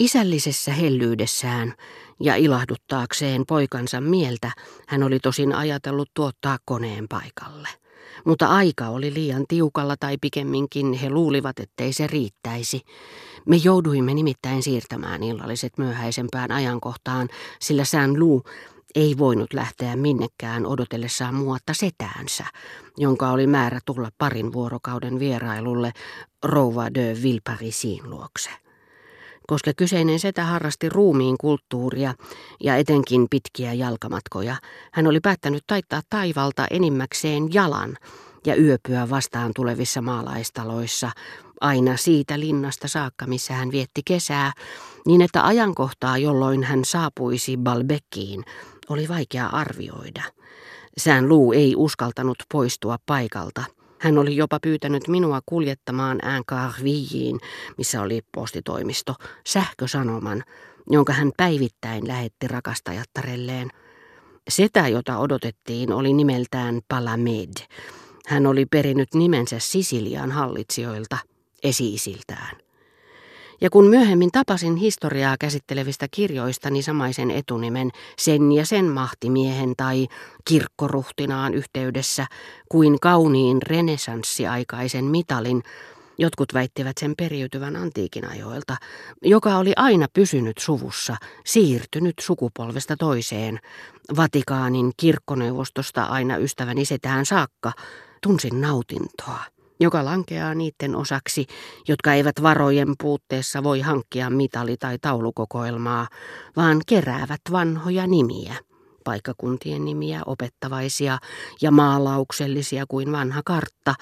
Isällisessä hellyydessään ja ilahduttaakseen poikansa mieltä hän oli tosin ajatellut tuottaa koneen paikalle. Mutta aika oli liian tiukalla tai pikemminkin he luulivat, ettei se riittäisi. Me jouduimme nimittäin siirtämään illalliset myöhäisempään ajankohtaan, sillä Saint Lou ei voinut lähteä minnekään odotellessaan muotta setäänsä, jonka oli määrä tulla parin vuorokauden vierailulle rouva de Villeparisin luokse koska kyseinen setä harrasti ruumiin kulttuuria ja etenkin pitkiä jalkamatkoja. Hän oli päättänyt taittaa taivalta enimmäkseen jalan ja yöpyä vastaan tulevissa maalaistaloissa, aina siitä linnasta saakka, missä hän vietti kesää, niin että ajankohtaa, jolloin hän saapuisi Balbekkiin, oli vaikea arvioida. Sään luu ei uskaltanut poistua paikalta – hän oli jopa pyytänyt minua kuljettamaan Ancarvilliin, missä oli postitoimisto, sähkösanoman, jonka hän päivittäin lähetti rakastajattarelleen. Setä, jota odotettiin, oli nimeltään Palamed. Hän oli perinyt nimensä Sisilian hallitsijoilta, esiisiltään. Ja kun myöhemmin tapasin historiaa käsittelevistä kirjoistani samaisen etunimen sen ja sen mahtimiehen tai kirkkoruhtinaan yhteydessä kuin kauniin renesanssiaikaisen mitalin, jotkut väittivät sen periytyvän antiikin ajoilta, joka oli aina pysynyt suvussa, siirtynyt sukupolvesta toiseen, Vatikaanin kirkkoneuvostosta aina ystäväni setään saakka, tunsin nautintoa joka lankeaa niiden osaksi, jotka eivät varojen puutteessa voi hankkia mitali- tai taulukokoelmaa, vaan keräävät vanhoja nimiä, paikkakuntien nimiä, opettavaisia ja maalauksellisia kuin vanha kartta,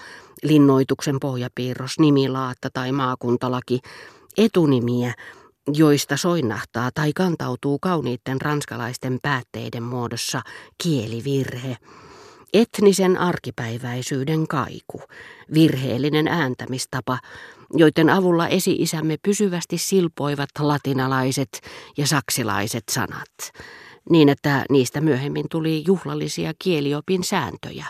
linnoituksen pohjapiirros, nimilaatta tai maakuntalaki, etunimiä, joista soinnahtaa tai kantautuu kauniitten ranskalaisten päätteiden muodossa kielivirhe, Etnisen arkipäiväisyyden kaiku, virheellinen ääntämistapa, joiden avulla esi-isämme pysyvästi silpoivat latinalaiset ja saksilaiset sanat, niin että niistä myöhemmin tuli juhlallisia kieliopin sääntöjä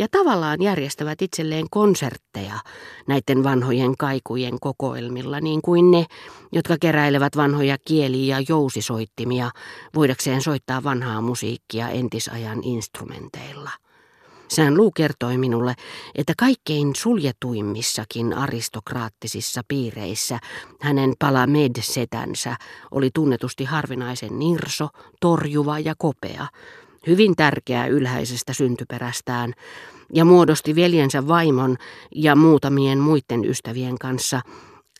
ja tavallaan järjestävät itselleen konsertteja näiden vanhojen kaikujen kokoelmilla, niin kuin ne, jotka keräilevät vanhoja kieliä ja jousisoittimia, voidakseen soittaa vanhaa musiikkia entisajan instrumenteilla. Sään Luu kertoi minulle, että kaikkein suljetuimmissakin aristokraattisissa piireissä hänen palamed-setänsä oli tunnetusti harvinaisen nirso, torjuva ja kopea, hyvin tärkeää ylhäisestä syntyperästään, ja muodosti veljensä vaimon ja muutamien muiden ystävien kanssa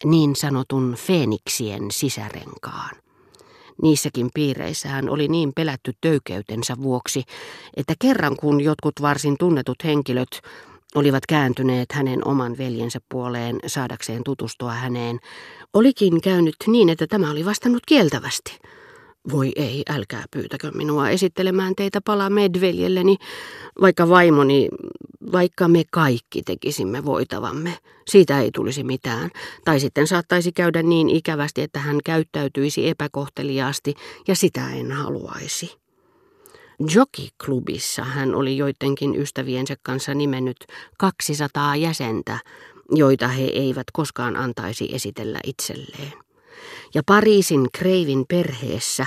niin sanotun Feeniksien sisärenkaan. Niissäkin piireissä hän oli niin pelätty töykeytensä vuoksi, että kerran kun jotkut varsin tunnetut henkilöt olivat kääntyneet hänen oman veljensä puoleen saadakseen tutustua häneen, olikin käynyt niin, että tämä oli vastannut kieltävästi – voi ei, älkää pyytäkö minua esittelemään teitä pala medveljelleni, vaikka vaimoni, vaikka me kaikki tekisimme voitavamme. Siitä ei tulisi mitään. Tai sitten saattaisi käydä niin ikävästi, että hän käyttäytyisi epäkohteliaasti, ja sitä en haluaisi. Jockey-klubissa hän oli joidenkin ystäviensä kanssa nimennyt 200 jäsentä, joita he eivät koskaan antaisi esitellä itselleen ja Pariisin Kreivin perheessä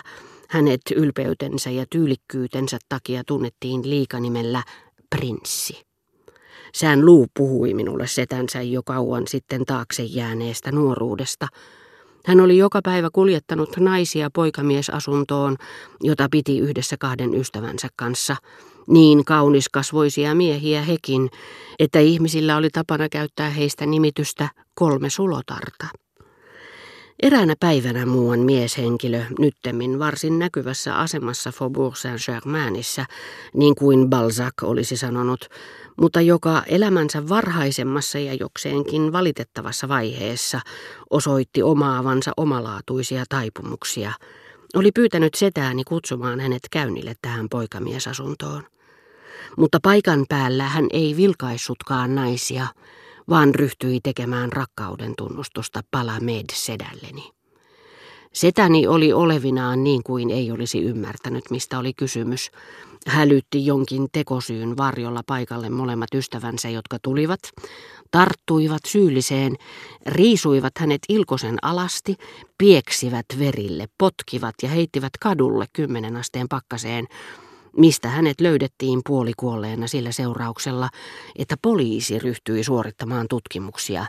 hänet ylpeytensä ja tyylikkyytensä takia tunnettiin liikanimellä prinssi. Sään Luu puhui minulle setänsä jo kauan sitten taakse jääneestä nuoruudesta. Hän oli joka päivä kuljettanut naisia poikamiesasuntoon, jota piti yhdessä kahden ystävänsä kanssa. Niin kauniskasvoisia miehiä hekin, että ihmisillä oli tapana käyttää heistä nimitystä kolme sulotarta. Eräänä päivänä muuan mieshenkilö, nyttemmin varsin näkyvässä asemassa Faubourg Saint-Germainissa, niin kuin Balzac olisi sanonut, mutta joka elämänsä varhaisemmassa ja jokseenkin valitettavassa vaiheessa osoitti omaavansa omalaatuisia taipumuksia, oli pyytänyt setääni kutsumaan hänet käynnille tähän poikamiesasuntoon. Mutta paikan päällä hän ei vilkaissutkaan naisia, vaan ryhtyi tekemään rakkauden tunnustusta Palamed sedälleni. Setäni oli olevinaan niin kuin ei olisi ymmärtänyt, mistä oli kysymys. Hälytti jonkin tekosyyn varjolla paikalle molemmat ystävänsä, jotka tulivat, tarttuivat syylliseen, riisuivat hänet ilkosen alasti, pieksivät verille, potkivat ja heittivät kadulle kymmenen asteen pakkaseen, mistä hänet löydettiin puolikuolleena sillä seurauksella, että poliisi ryhtyi suorittamaan tutkimuksia,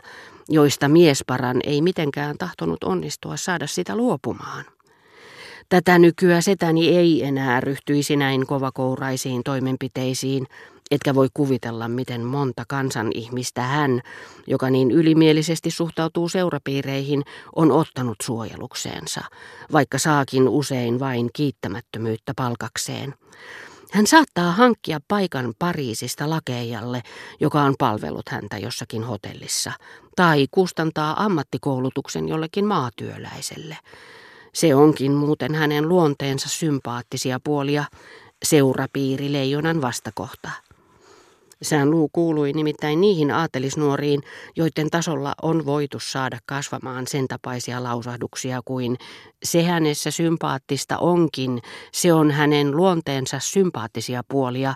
joista miesparan ei mitenkään tahtonut onnistua saada sitä luopumaan. Tätä nykyä setäni ei enää ryhtyisi näin kovakouraisiin toimenpiteisiin, etkä voi kuvitella, miten monta kansan ihmistä hän, joka niin ylimielisesti suhtautuu seurapiireihin, on ottanut suojelukseensa, vaikka saakin usein vain kiittämättömyyttä palkakseen. Hän saattaa hankkia paikan Pariisista lakeijalle, joka on palvellut häntä jossakin hotellissa, tai kustantaa ammattikoulutuksen jollekin maatyöläiselle. Se onkin muuten hänen luonteensa sympaattisia puolia, seurapiiri leijonan vastakohta. Sään luu kuului nimittäin niihin aatelisnuoriin, joiden tasolla on voitu saada kasvamaan sen tapaisia lausahduksia kuin se hänessä sympaattista onkin, se on hänen luonteensa sympaattisia puolia,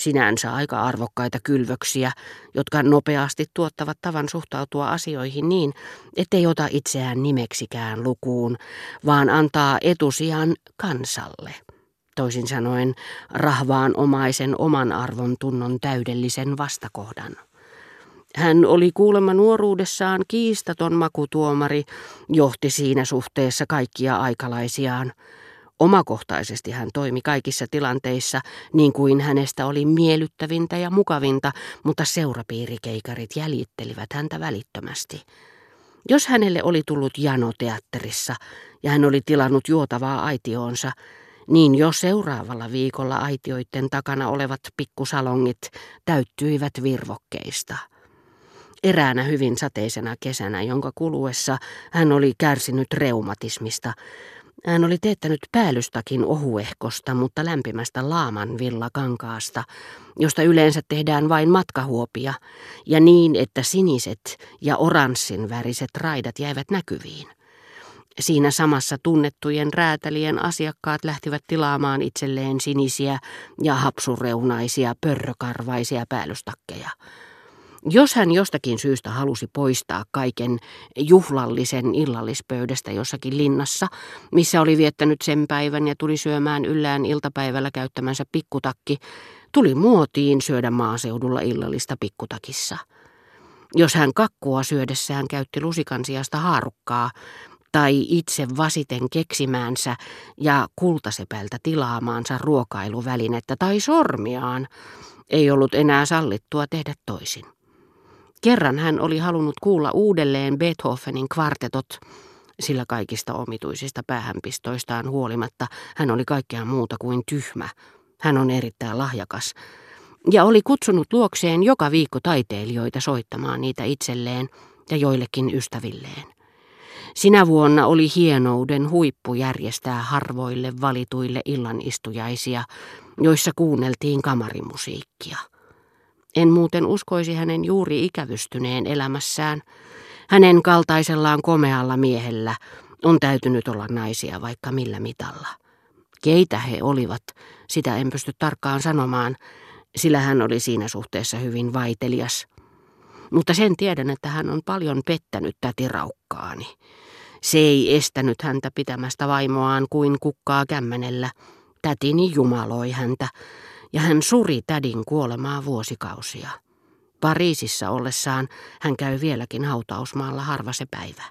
sinänsä aika arvokkaita kylvöksiä, jotka nopeasti tuottavat tavan suhtautua asioihin niin, ettei ota itseään nimeksikään lukuun, vaan antaa etusijan kansalle toisin sanoen rahvaan omaisen oman arvon tunnon täydellisen vastakohdan. Hän oli kuulemma nuoruudessaan kiistaton makutuomari, johti siinä suhteessa kaikkia aikalaisiaan. Omakohtaisesti hän toimi kaikissa tilanteissa niin kuin hänestä oli miellyttävintä ja mukavinta, mutta seurapiirikeikarit jäljittelivät häntä välittömästi. Jos hänelle oli tullut jano teatterissa ja hän oli tilannut juotavaa aitioonsa, niin jo seuraavalla viikolla aitioiden takana olevat pikkusalongit täyttyivät virvokkeista. Eräänä hyvin sateisena kesänä, jonka kuluessa hän oli kärsinyt reumatismista, hän oli teettänyt päällystakin ohuehkosta, mutta lämpimästä laaman villakankaasta, josta yleensä tehdään vain matkahuopia, ja niin, että siniset ja oranssin väriset raidat jäivät näkyviin. Siinä samassa tunnettujen räätälien asiakkaat lähtivät tilaamaan itselleen sinisiä ja hapsureunaisia pörrökarvaisia päällystakkeja. Jos hän jostakin syystä halusi poistaa kaiken juhlallisen illallispöydästä jossakin linnassa, missä oli viettänyt sen päivän ja tuli syömään yllään iltapäivällä käyttämänsä pikkutakki, tuli muotiin syödä maaseudulla illallista pikkutakissa. Jos hän kakkua syödessään käytti lusikan sijasta haarukkaa, tai itse vasiten keksimäänsä ja kultasepältä tilaamaansa ruokailuvälinettä tai sormiaan, ei ollut enää sallittua tehdä toisin. Kerran hän oli halunnut kuulla uudelleen Beethovenin kvartetot, sillä kaikista omituisista päähänpistoistaan huolimatta hän oli kaikkea muuta kuin tyhmä. Hän on erittäin lahjakas ja oli kutsunut luokseen joka viikko taiteilijoita soittamaan niitä itselleen ja joillekin ystävilleen. Sinä vuonna oli hienouden huippu järjestää harvoille valituille illanistujaisia, joissa kuunneltiin kamarimusiikkia. En muuten uskoisi hänen juuri ikävystyneen elämässään. Hänen kaltaisellaan komealla miehellä on täytynyt olla naisia vaikka millä mitalla. Keitä he olivat, sitä en pysty tarkkaan sanomaan, sillä hän oli siinä suhteessa hyvin vaitelias. Mutta sen tiedän, että hän on paljon pettänyt täti raukkaani. Se ei estänyt häntä pitämästä vaimoaan kuin kukkaa kämmenellä. Tätini jumaloi häntä, ja hän suri tädin kuolemaa vuosikausia. Pariisissa ollessaan hän käy vieläkin hautausmaalla harva se päivä.